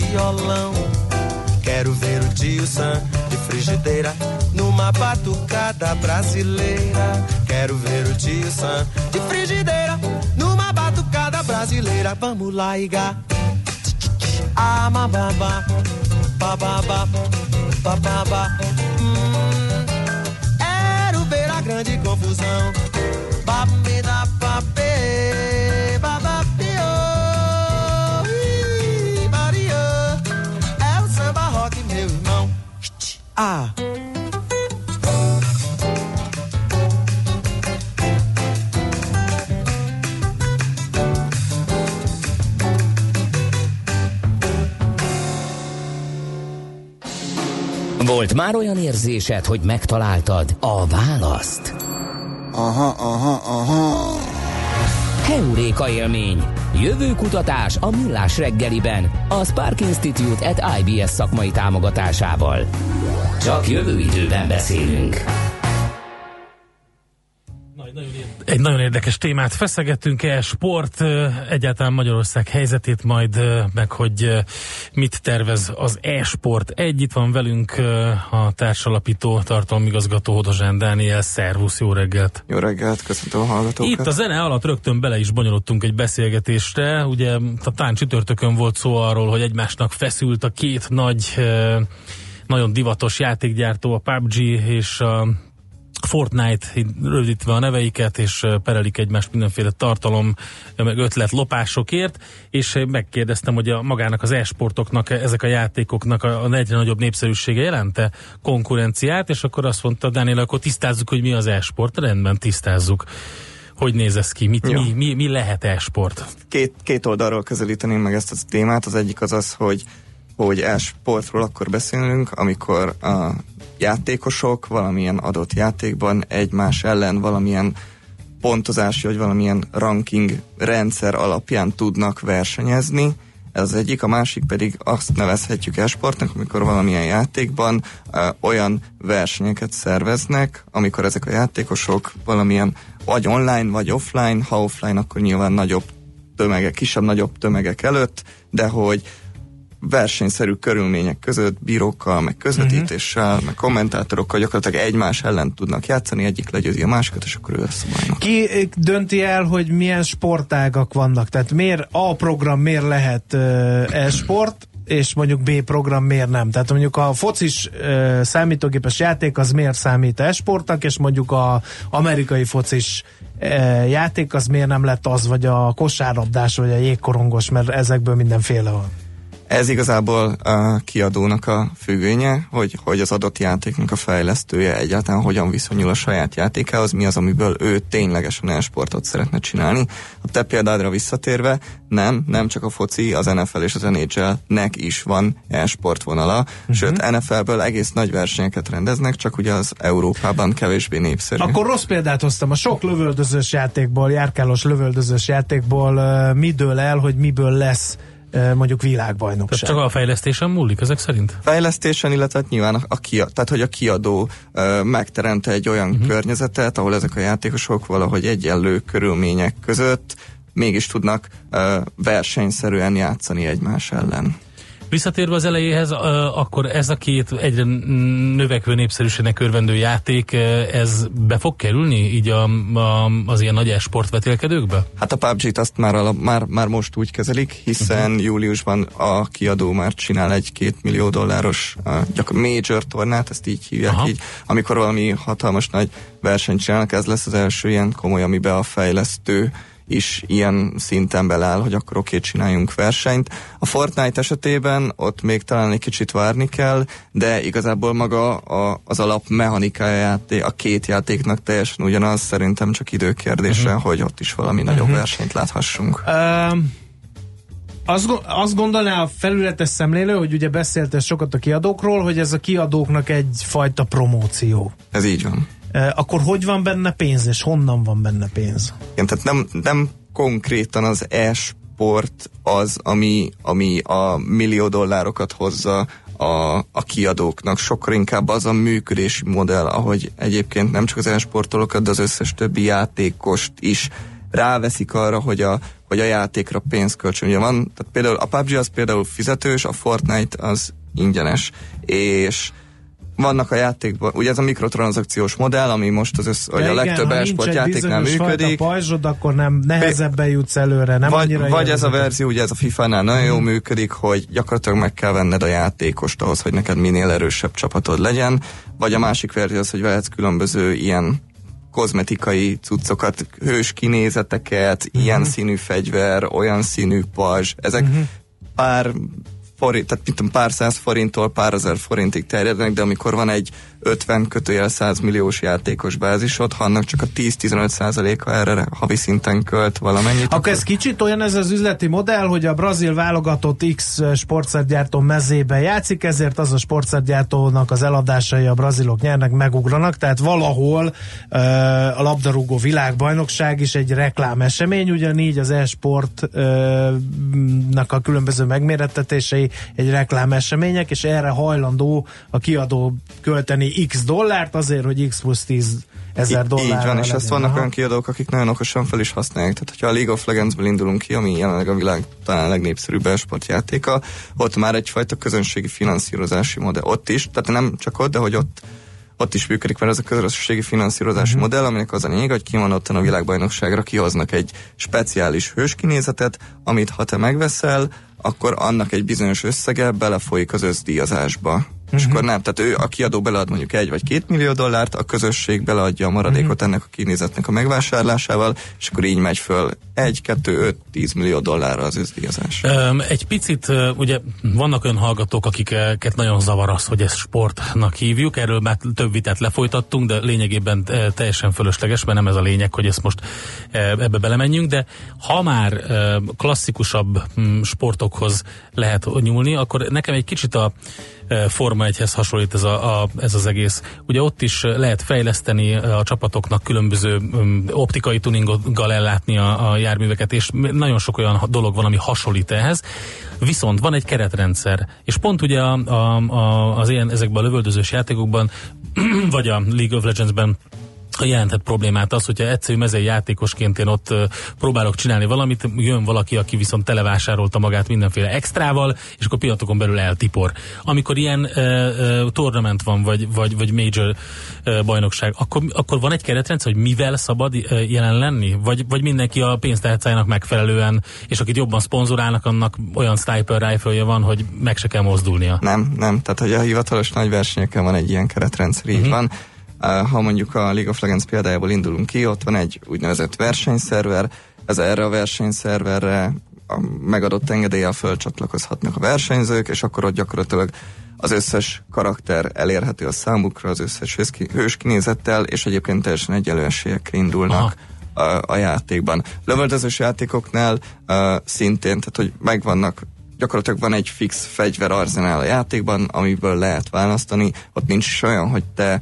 violão. Quero ver o Sam de frigideira numa batucada brasileira. Quero ver o Sam de frigideira numa batucada brasileira. Vamos lá, Iga. Ah, mababa, bababa, bababa. Hum, quero ver a grande confusão. Ah. Volt már olyan érzésed, hogy megtaláltad a választ? Aha, aha, aha. Heuréka élmény. Jövő kutatás a Millás reggeliben. A Spark Institute at IBS szakmai támogatásával. Csak jövő időben beszélünk. Egy nagyon érdekes témát feszegettünk el, sport, egyáltalán Magyarország helyzetét majd, meg hogy mit tervez az e-sport. Egy itt van velünk a társalapító tartalomigazgató Hodozsán Dániel. Szervusz, jó reggelt! Jó reggelt, köszöntöm a hallgatókat! Itt a zene alatt rögtön bele is bonyolultunk egy beszélgetésre. Ugye a tán csütörtökön volt szó arról, hogy egymásnak feszült a két nagy nagyon divatos játékgyártó, a PUBG és a Fortnite, rövidítve a neveiket, és perelik egymást mindenféle tartalom, meg ötlet lopásokért, és megkérdeztem, hogy a magának az e-sportoknak, ezek a játékoknak a, egyre nagyobb népszerűsége jelente konkurenciát, és akkor azt mondta Daniel, akkor tisztázzuk, hogy mi az e-sport. Rendben, tisztázzuk. Hogy néz ez ki? Mit, mi, mi, mi lehet e-sport? Két, két oldalról közelíteném meg ezt a témát. Az egyik az az, hogy hogy e-sportról akkor beszélünk, amikor a játékosok valamilyen adott játékban egymás ellen valamilyen pontozási vagy valamilyen ranking rendszer alapján tudnak versenyezni. Ez az egyik, a másik pedig azt nevezhetjük esportnak, amikor valamilyen játékban ö, olyan versenyeket szerveznek, amikor ezek a játékosok valamilyen vagy online, vagy offline, ha offline, akkor nyilván nagyobb tömegek, kisebb-nagyobb tömegek előtt, de hogy versenyszerű körülmények között bírókkal, meg közvetítéssel, uh-huh. meg kommentátorokkal gyakorlatilag egymás ellen tudnak játszani, egyik legyőzi a másikat, és akkor ő lesz a bajnok. Ki dönti el, hogy milyen sportágak vannak? Tehát miért A program miért lehet uh, e-sport, és mondjuk B program miért nem. Tehát mondjuk a focis uh, számítógépes játék az miért számít e-sportnak, és mondjuk a amerikai focis játék az miért nem lett az, vagy a kosárlabdás, vagy a jégkorongos, mert ezekből mindenféle van. Ez igazából a kiadónak a függvénye, hogy, hogy az adott játéknak a fejlesztője egyáltalán hogyan viszonyul a saját játékához, mi az, amiből ő ténylegesen e-sportot szeretne csinálni. A te példádra visszatérve, nem, nem csak a foci, az NFL és az NHL-nek is van e-sport vonala, uh-huh. sőt NFL-ből egész nagy versenyeket rendeznek, csak ugye az Európában kevésbé népszerű. Akkor rossz példát hoztam, a sok lövöldözős játékból, járkálós lövöldözős játékból uh, mi dől el, hogy miből lesz mondjuk világbajnokság. Tehát csak a fejlesztésen múlik ezek szerint? Fejlesztésen, illetve hát nyilván a, a kia, tehát hogy a kiadó uh, megteremte egy olyan uh-huh. környezetet, ahol ezek a játékosok valahogy egyenlő körülmények között mégis tudnak uh, versenyszerűen játszani egymás ellen. Visszatérve az elejéhez, akkor ez a két egyre növekvő népszerűségnek örvendő játék, ez be fog kerülni így a, a, az ilyen nagy sportvetélkedőkbe? Hát a PUBG-t azt már, a, már, már most úgy kezelik, hiszen uh-huh. júliusban a kiadó már csinál egy két millió dolláros gyakor major tornát, ezt így hívják Aha. így, amikor valami hatalmas nagy versenyt csinálnak, ez lesz az első ilyen komoly, amiben a fejlesztő is ilyen szinten beláll, hogy akkor oké, csináljunk versenyt. A Fortnite esetében ott még talán egy kicsit várni kell, de igazából maga a, az alap mechanikája játék, a két játéknak teljesen ugyanaz, szerintem csak időkérdése, uh-huh. hogy ott is valami uh-huh. nagyobb versenyt láthassunk. Um azt, azt gondolná a felületes szemlélő, hogy ugye beszélt sokat a kiadókról, hogy ez a kiadóknak egyfajta promóció. Ez így van akkor hogy van benne pénz, és honnan van benne pénz? Igen, tehát nem, nem konkrétan az e-sport az, ami, ami a millió dollárokat hozza a, a kiadóknak, sokkal inkább az a működési modell, ahogy egyébként nem csak az e-sportolókat, de az összes többi játékost is ráveszik arra, hogy a, hogy a játékra pénzt kölcsön. Ugye van, tehát például a PUBG az például fizetős, a Fortnite az ingyenes, és vannak a játékban, ugye ez a mikrotranszakciós modell, ami most az össz, hogy a legtöbb esport játéknál működik. Ha pajzsod, akkor nem nehezebben jutsz előre, nem vagy, annyira Vagy ez a verzió, ugye ez a FIFA-nál nagyon hmm. jól működik, hogy gyakorlatilag meg kell venned a játékost ahhoz, hogy neked minél erősebb csapatod legyen, vagy a másik verzió az, hogy vehetsz különböző ilyen kozmetikai cuccokat, hős kinézeteket, uh-huh. ilyen színű fegyver, olyan színű pajzs, ezek uh-huh. pár forint, tehát tudom, pár száz forinttól pár ezer forintig terjednek, de amikor van egy 50 kötőjel 100 milliós játékos bázisod, ha annak csak a 10-15 százaléka erre havi szinten költ valamennyit. Akkor, akkor ez kicsit olyan ez az üzleti modell, hogy a brazil válogatott X sportszergyártó mezébe játszik, ezért az a sportszergyártónak az eladásai a brazilok nyernek, megugranak, tehát valahol uh, a labdarúgó világbajnokság is egy reklámesemény, ugyanígy az e-sportnak a különböző megmérettetései egy reklámesemények, és erre hajlandó a kiadó költeni x dollárt azért, hogy x plusz 10 ezer dollár. Így van, és ezt vannak Aha. olyan kiadók, akik nagyon okosan fel is használják. Tehát, hogyha a League of Legends-ből indulunk ki, ami jelenleg a világ talán legnépszerűbb esportjátéka, ott már egyfajta közönségi finanszírozási modell. Ott is, tehát nem csak ott, de hogy ott ott is működik, mert ez a közösségi finanszírozási uh-huh. modell, aminek az a lényeg, hogy kimondottan a világbajnokságra kihoznak egy speciális hőskinézetet, amit ha te megveszel, akkor annak egy bizonyos összege belefolyik az összdíjazásba. Uh-huh. És akkor nem, tehát ő a kiadó belead mondjuk egy vagy két millió dollárt, a közösség beleadja a maradékot uh-huh. ennek a kinézetnek a megvásárlásával, és akkor így megy föl egy, kettő, öt, tíz millió dollárra az üzdíjazás. Um, egy picit, ugye vannak olyan hallgatók, akiket nagyon zavar az, hogy ezt sportnak hívjuk, erről már több vitát lefolytattunk, de lényegében teljesen fölösleges, mert nem ez a lényeg, hogy ezt most ebbe belemenjünk, de ha már klasszikusabb um, sportokhoz lehet nyúlni, akkor nekem egy kicsit a Forma 1-hez hasonlít ez, a, a, ez az egész. Ugye ott is lehet fejleszteni a csapatoknak különböző um, optikai tuninggal ellátni a, a járműveket, és nagyon sok olyan dolog van, ami hasonlít ehhez. Viszont van egy keretrendszer, és pont ugye a, a, a, az ilyen ezekben a lövöldözős játékokban, vagy a League of Legends-ben jelenthet problémát az, hogyha egyszerű mezei játékosként én ott próbálok csinálni valamit, jön valaki, aki viszont televásárolta magát mindenféle extrával, és akkor pillanatokon belül eltipor. Amikor ilyen uh, uh, tournament van, vagy, vagy, vagy major uh, bajnokság, akkor, akkor van egy keretrendszer, hogy mivel szabad uh, jelen lenni? Vagy, vagy mindenki a pénztárcájának megfelelően, és akit jobban szponzorálnak, annak olyan sniper rifle van, hogy meg se kell mozdulnia? Nem, nem. Tehát, hogy a hivatalos nagy versenyeken van egy ilyen keretrendszer, így uh-huh. van ha mondjuk a League of Legends példájából indulunk ki, ott van egy úgynevezett versenyszerver, ez erre a versenyszerverre a megadott engedéllyel fölcsatlakozhatnak a versenyzők, és akkor ott gyakorlatilag az összes karakter elérhető a számukra, az összes hős kinézettel, és egyébként teljesen egyenlő esélyekkel indulnak a, a játékban. Lövöldözős játékoknál uh, szintén, tehát hogy megvannak gyakorlatilag van egy fix fegyverarzenál a játékban, amiből lehet választani, ott nincs is olyan, hogy te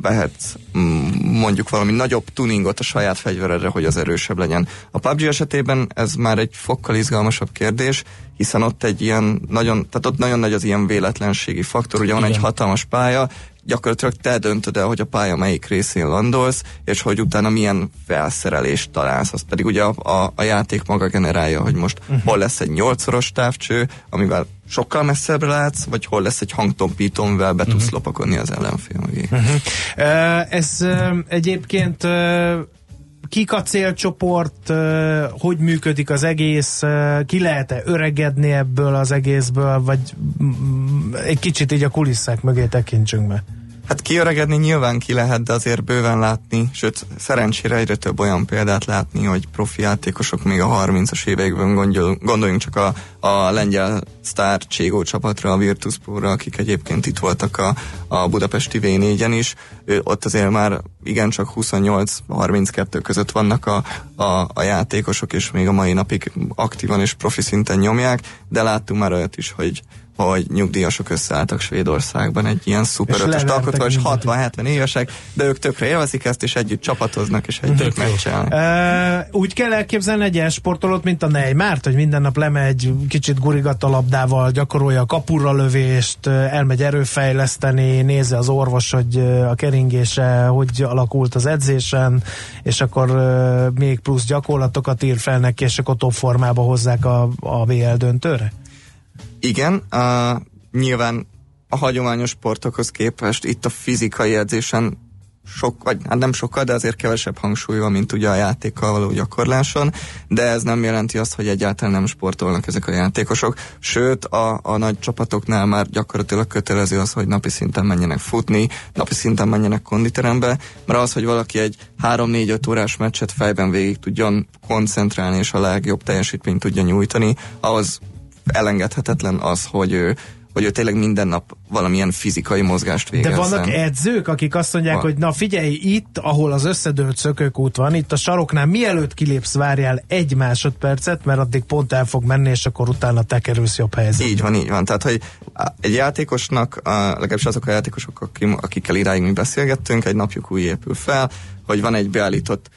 vehetsz mm, mondjuk valami nagyobb tuningot a saját fegyveredre, hogy az erősebb legyen. A PUBG esetében ez már egy fokkal izgalmasabb kérdés, hiszen ott egy ilyen nagyon, tehát ott nagyon nagy az ilyen véletlenségi faktor, ugye van Igen. egy hatalmas pálya, gyakorlatilag te döntöd el, hogy a pálya melyik részén landolsz, és hogy utána milyen felszerelést találsz. Az pedig ugye a, a, a játék maga generálja, hogy most uh-huh. hol lesz egy nyolcszoros távcső, amivel sokkal messzebbre látsz, vagy hol lesz egy hangtompító, amivel be tudsz uh-huh. lopakodni az ellenfél mögé. Uh-huh. Uh, ez uh, egyébként uh, kik a célcsoport, hogy működik az egész, ki lehet-e öregedni ebből az egészből, vagy egy kicsit így a kulisszák mögé tekintsünk be. Hát kiöregedni nyilván ki lehet, de azért bőven látni, sőt szerencsére egyre több olyan példát látni, hogy profi játékosok még a 30-as években gondol, gondoljunk csak a, a lengyel sztár Cségó csapatra, a Virtus Pro-ra, akik egyébként itt voltak a, a budapesti V4-en is. Ő, ott azért már igencsak 28-32 között vannak a, a, a játékosok, és még a mai napig aktívan és profi szinten nyomják, de láttunk már olyat is, hogy hogy nyugdíjasok összeálltak Svédországban egy ilyen szuper ötös alkotva, és 60-70 évesek, de ők tökre élvezik ezt, és együtt csapatoznak, és együtt megcsinálnak. E, úgy kell elképzelni egy ilyen sportolót, mint a Neymart, hogy minden nap lemegy, kicsit gurigat a labdával, gyakorolja a kapura lövést, elmegy erőfejleszteni, nézi az orvos, hogy a keringése hogy alakult az edzésen, és akkor még plusz gyakorlatokat ír fel neki, és akkor top formába hozzák a, a BL döntőre? Igen, uh, nyilván a hagyományos sportokhoz képest itt a fizikai edzésen sok, vagy hát nem sokkal, de azért kevesebb hangsúly van, mint ugye a játékkal való gyakorláson, de ez nem jelenti azt, hogy egyáltalán nem sportolnak ezek a játékosok, sőt a, a nagy csapatoknál már gyakorlatilag kötelező az, hogy napi szinten menjenek futni, napi szinten menjenek konditerembe, mert az, hogy valaki egy 3-4-5 órás meccset fejben végig tudjon koncentrálni és a legjobb teljesítményt tudja nyújtani, ahhoz elengedhetetlen az, hogy ő, hogy ő tényleg minden nap valamilyen fizikai mozgást végezzen. De vannak edzők, akik azt mondják, van. hogy na figyelj, itt, ahol az összedőlt szökőkút van, itt a saroknál mielőtt kilépsz, várjál egy másodpercet, mert addig pont el fog menni, és akkor utána te kerülsz jobb helyzetbe. Így van, így van. Tehát, hogy egy játékosnak, legalábbis azok a játékosok, akikkel iráig mi beszélgettünk, egy napjuk új épül fel, hogy van egy beállított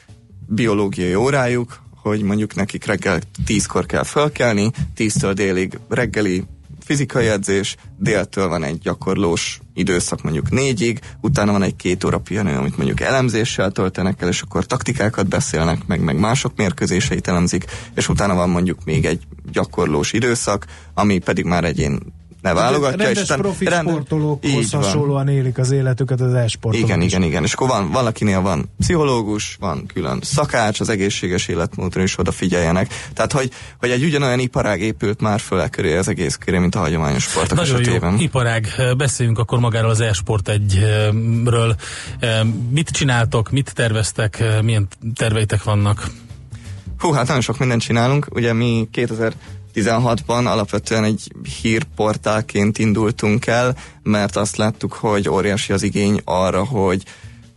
biológiai órájuk, hogy mondjuk nekik reggel tízkor kell felkelni, tíztől délig reggeli fizikai edzés, déltől van egy gyakorlós időszak mondjuk négyig, utána van egy két óra pihenő, amit mondjuk elemzéssel töltenek el, és akkor taktikákat beszélnek, meg, meg mások mérkőzéseit elemzik, és utána van mondjuk még egy gyakorlós időszak, ami pedig már egyén ne válogatja. Rendes és utána- profi rend- sportolókhoz hasonlóan élik az életüket az e-sportolók Igen, igen, igen. És akkor van, valakinél van pszichológus, van külön szakács, az egészséges életmódra is odafigyeljenek. Tehát, hogy, hogy egy ugyanolyan iparág épült már föl köré az egész köré, mint a hagyományos sportok Nagyon esetében. jó, iparág. Beszéljünk akkor magáról az e-sport egyről. Mit csináltok, mit terveztek, milyen terveitek vannak? Hú, hát nagyon sok mindent csinálunk. Ugye mi 2016-ban alapvetően egy hírportálként indultunk el, mert azt láttuk, hogy óriási az igény arra, hogy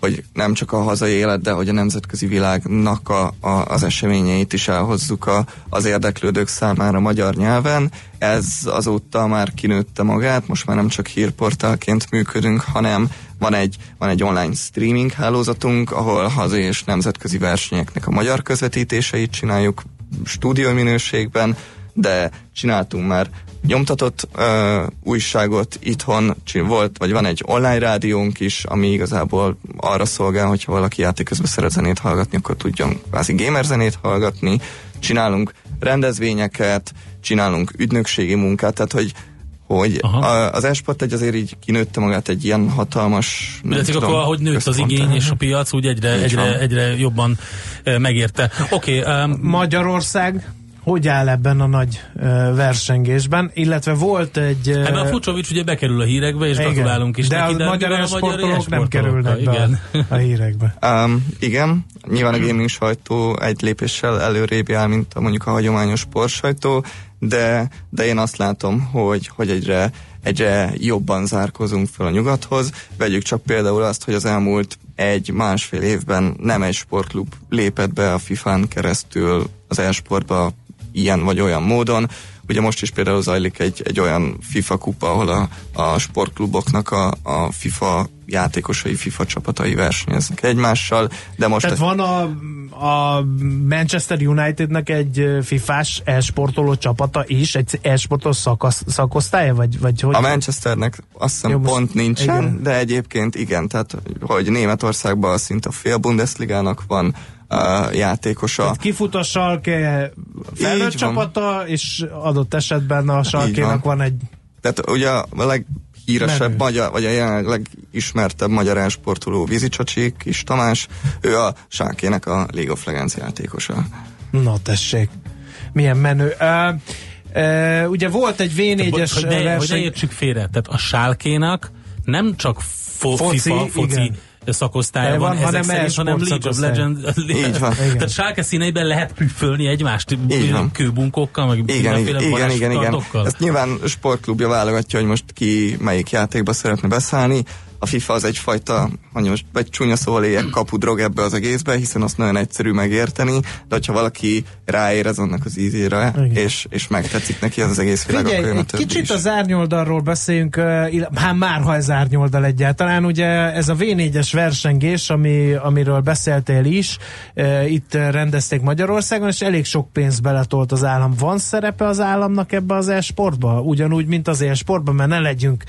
hogy nem csak a hazai élet, de hogy a nemzetközi világnak a, a, az eseményeit is elhozzuk a, az érdeklődők számára magyar nyelven. Ez azóta már kinőtte magát, most már nem csak hírportálként működünk, hanem van egy, van egy online streaming hálózatunk, ahol hazai és nemzetközi versenyeknek a magyar közvetítéseit csináljuk stúdió minőségben, de csináltunk már nyomtatott ö, újságot itthon, volt, vagy van egy online rádiónk is, ami igazából arra szolgál, hogyha valaki játék közben szeret zenét hallgatni, akkor tudjon kvázi gamer zenét hallgatni. Csinálunk rendezvényeket, csinálunk ügynökségi munkát, tehát hogy hogy a, az esport egy azért így kinőtte magát egy ilyen hatalmas Illetve tudom, akkor, ahogy nőtt az igény és a piac, úgy egyre, egyre, egyre jobban megérte. Oké, okay, um, Magyarország hogy áll ebben a nagy versengésben, illetve volt egy... Ebben a Fucsovics ugye bekerül a hírekbe, és Igen. gratulálunk is de neki, a magyar mivel e-sportolók nem kerülnek be igen. a, a hírekbe. Um, igen, nyilván a gaming sajtó egy lépéssel előrébb jár, mint a, mondjuk a hagyományos sportsajtó, de, de én azt látom, hogy, hogy egyre, egyre jobban zárkozunk fel a nyugathoz. Vegyük csak például azt, hogy az elmúlt egy-másfél évben nem egy sportklub lépett be a FIFA-n keresztül az e-sportba ilyen vagy olyan módon. Ugye most is például zajlik egy, egy olyan FIFA kupa, ahol a, a sportkluboknak a, a FIFA játékosai, FIFA csapatai versenyeznek egymással, de most... Tehát van a, a Manchester Unitednek egy ö, fifás e-sportoló csapata is, egy e-sportoló szakasz, szakosztálya, vagy, vagy hogy? A Manchesternek azt hiszem Jó, pont nincsen, igen. de egyébként igen, tehát hogy Németországban szinte a fél Bundesligának van uh, játékosa. Tehát kifut a Schalke felnőtt van. csapata, és adott esetben a Schalke-nak van. egy Tehát ugye a leghíresebb Menő. magyar, vagy a jelenleg legismertebb magyar elsportoló Vízicsacsi, Kis Tamás, ő a Sákének a League of Legends játékosa. Na tessék, milyen menő. Uh, uh, ugye volt egy V4-es hogy, ne, hogy ne értsük félre, tehát a sálkénak nem csak fo- Foci, FIFA, foci igen. Szakosztálya De van, van, ezek hanem szerint, hanem League of. Legends. Így van. Tehát sálke színeiben lehet prüfölni egymást kőbunkókkal, meg Igen, mindenféle igen, igen, igen, igen. Ezt nyilván sportklubja válogatja, hogy most ki melyik játékba szeretne beszállni. A FIFA az egyfajta, hogy most vagy csúnya szóval éljek, kapudrog ebbe az egészbe, hiszen azt nagyon egyszerű megérteni, de hogyha valaki ráérez annak az ízére, és, és megtetszik neki az, az egész világ, akkor Figyelj, jön a kicsit is. az árnyoldalról beszéljünk, hát már ha ez árnyoldal egyáltalán, ugye ez a V4-es versengés, ami, amiről beszéltél is, itt rendezték Magyarországon, és elég sok pénzt beletolt az állam. Van szerepe az államnak ebbe az e-sportba? Ugyanúgy, mint az e-sportban, mert ne legyünk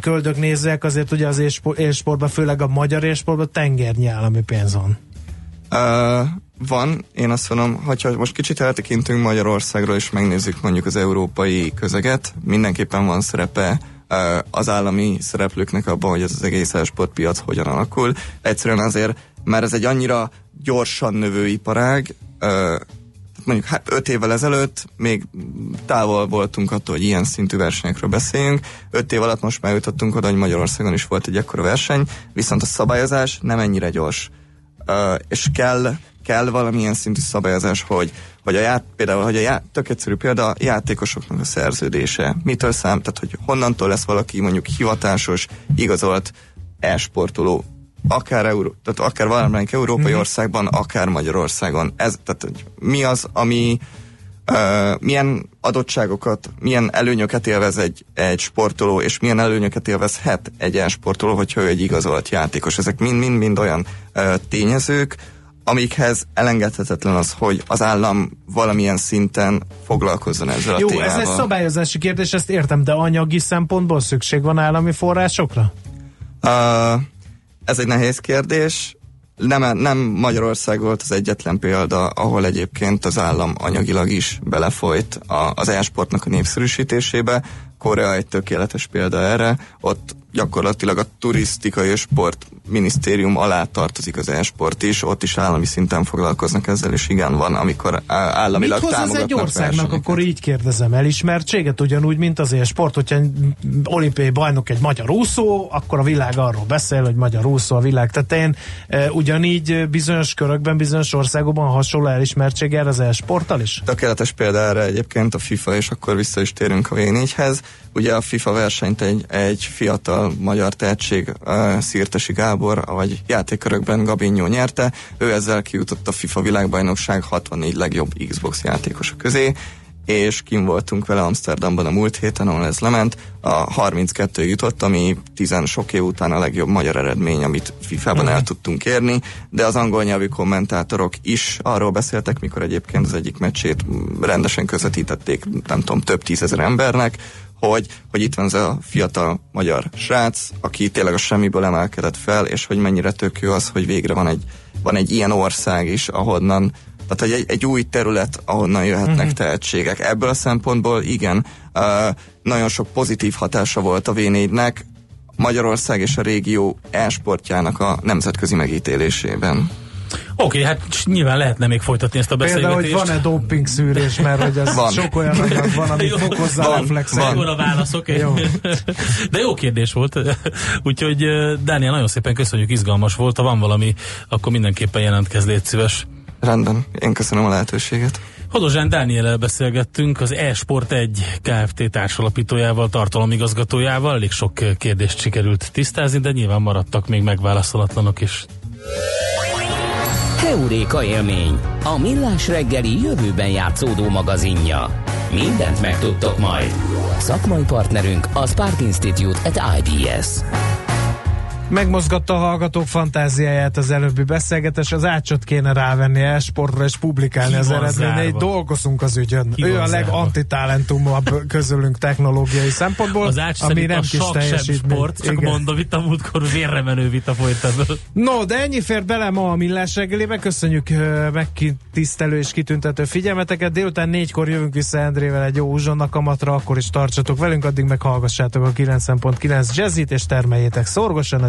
köldögnézőek, azért ugye az e-sportban, főleg a magyar e-sportban tengernyi állami pénz van. Uh, van, én azt mondom, hogyha most kicsit eltekintünk Magyarországról, és megnézzük mondjuk az európai közeget, mindenképpen van szerepe uh, az állami szereplőknek abban, hogy ez az egész sportpiac hogyan alakul. Egyszerűen azért, mert ez egy annyira gyorsan növő iparág, uh, mondjuk hát öt évvel ezelőtt még távol voltunk attól, hogy ilyen szintű versenyekről beszéljünk. Öt év alatt most már jutottunk oda, hogy Magyarországon is volt egy ekkora verseny, viszont a szabályozás nem ennyire gyors. Uh, és kell, kell valamilyen szintű szabályozás, hogy, hogy a ját, például, hogy a ját, tök egyszerű példa, a játékosoknak a szerződése, mitől szám, tehát hogy honnantól lesz valaki mondjuk hivatásos, igazolt e-sportoló, akár, Euró, tehát akár valamelyik európai Mhm. országban, akár Magyarországon. Ez, tehát hogy mi az, ami Uh, milyen adottságokat, milyen előnyöket élvez egy, egy sportoló, és milyen előnyöket élvezhet egy ilyen sportoló, hogyha ő egy igazolt játékos. Ezek mind-mind-mind olyan uh, tényezők, amikhez elengedhetetlen az, hogy az állam valamilyen szinten foglalkozzon ezzel Jó, a témával. ez egy szabályozási kérdés, ezt értem, de anyagi szempontból szükség van állami forrásokra? Uh, ez egy nehéz kérdés. Nem, nem Magyarország volt az egyetlen példa, ahol egyébként az állam anyagilag is belefolyt a, az e-sportnak a népszerűsítésébe. Korea egy tökéletes példa erre. Ott gyakorlatilag a turisztikai és sport minisztérium alá tartozik az e-sport is, ott is állami szinten foglalkoznak ezzel, és igen, van, amikor államilag Mit hoz ez egy országnak, versenyeket. akkor így kérdezem, elismertséget ugyanúgy, mint az e-sport, hogyha olimpiai bajnok egy magyar úszó, akkor a világ arról beszél, hogy magyar úszó a világ tetején. E, ugyanígy bizonyos körökben, bizonyos országokban hasonló elismertség erre az e-sporttal is? Tökéletes példa erre egyébként a FIFA, és akkor vissza is térünk a V4-hez. Ugye a FIFA versenyt egy, egy fiatal magyar tehetség, uh, Szirtesi Gábor, vagy játékkörökben Gabinyó nyerte. Ő ezzel kijutott a FIFA világbajnokság 64 legjobb Xbox játékosa közé és kim voltunk vele Amsterdamban a múlt héten, ahol ez lement. A 32 jutott, ami 10 sok év után a legjobb magyar eredmény, amit FIFA-ban el tudtunk érni, de az angol nyelvű kommentátorok is arról beszéltek, mikor egyébként az egyik meccsét rendesen közvetítették, nem tudom, több tízezer embernek, hogy, hogy itt van ez a fiatal magyar srác, aki tényleg a semmiből emelkedett fel, és hogy mennyire tök jó az, hogy végre van egy, van egy ilyen ország is, ahonnan tehát egy, egy új terület, ahonnan jöhetnek uh-huh. tehetségek. Ebből a szempontból igen, uh, nagyon sok pozitív hatása volt a V4-nek Magyarország és a régió e-sportjának a nemzetközi megítélésében. Oké, okay, hát nyilván lehetne még folytatni ezt a beszélgetést. Például, hogy van-e doping szűrés, mert hogy az van. sok olyan anyag van, ami fokozza a reflexet. Van a válasz, oké. Okay. Jó. De jó kérdés volt. Úgyhogy Dániel, nagyon szépen köszönjük, izgalmas volt. Ha van valami, akkor mindenképpen jelentkezz, légy szíves. Rendben, én köszönöm a lehetőséget. Hodozsán Dániel beszélgettünk az e-sport 1 Kft. társalapítójával, tartalomigazgatójával. Elég sok kérdést sikerült tisztázni, de nyilván maradtak még megválaszolatlanok is. Heuréka élmény, a millás reggeli jövőben játszódó magazinja. Mindent megtudtok majd. Szakmai partnerünk a Spark Institute at IBS. Megmozgatta a hallgatók fantáziáját az előbbi beszélgetés, az ácsot kéne rávenni e-sportra és publikálni Ki az eredményeit. Dolgozunk az ügyön. Ki ő a legantitalentumabb közülünk technológiai szempontból, Az ács ami nem a kis teljesítmény. sport, csak Igen. mondom, itt a múltkor vérre menő vita folyt ebből. No, de ennyi fér bele ma a millás reggelébe. Köszönjük megtisztelő és kitüntető figyelmeteket. Délután négykor jövünk vissza Endrével egy jó uzsonnak kamatra, akkor is tartsatok velünk, addig meg hallgassátok a 90.9 jazzit, és termeljétek szorgosan a